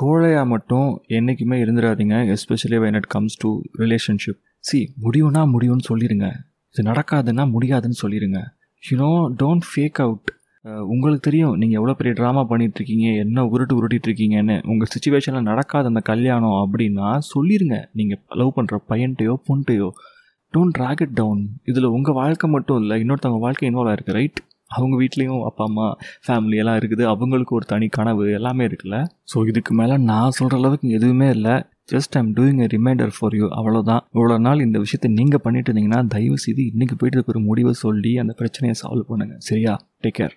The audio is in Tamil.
கோழையாக மட்டும் என்றைக்குமே இருந்துடாதீங்க especially when it comes to relationship C முடியும்னா முடியும்னு சொல்லிடுங்க இது நடக்காதுன்னா முடியாதுன்னு சொல்லிடுங்க யூனோ டோன்ட் ஃபேக் அவுட் உங்களுக்கு தெரியும் நீங்கள் எவ்வளோ பெரிய ட்ராமா பண்ணிகிட்ருக்கீங்க என்ன உருட்டு உருட்டிட்டு இருக்கீங்கன்னு உங்கள் சுச்சுவேஷனில் நடக்காத அந்த கல்யாணம் அப்படின்னா சொல்லிடுங்க நீங்கள் லவ் பண்ணுற பையன்ட்டையோ பொண்ட்டையோ டோன்ட் ட்ராக் இட் டவுன் இதில் உங்கள் வாழ்க்கை மட்டும் இல்லை இன்னொருத்தவங்க வாழ்க்கை இன்வால்வ் ஆயிருக்கு ரைட் அவங்க வீட்லேயும் அப்பா அம்மா ஃபேமிலி எல்லாம் இருக்குது. அவங்களுக்கு ஒரு தனி கனவு எல்லாமே இருக்குல்ல? ஸோ இதுக்கு மேலே நான் சொல்கிற அளவுக்கு எதுவுமே இல்லை. Just I'm doing a reminder for you அவ்வளோதான் இவ்வளோ நாள் இந்த விஷயத்தை நீங்கள் பண்ணிட்டு இருந்தீங்கன்னா தயவு செய்து இன்றைக்கி போயிட்டு ஒரு முடிவை சொல்லி அந்த பிரச்சனையை சால்வ் பண்ணுங்கள் சரியா? Take care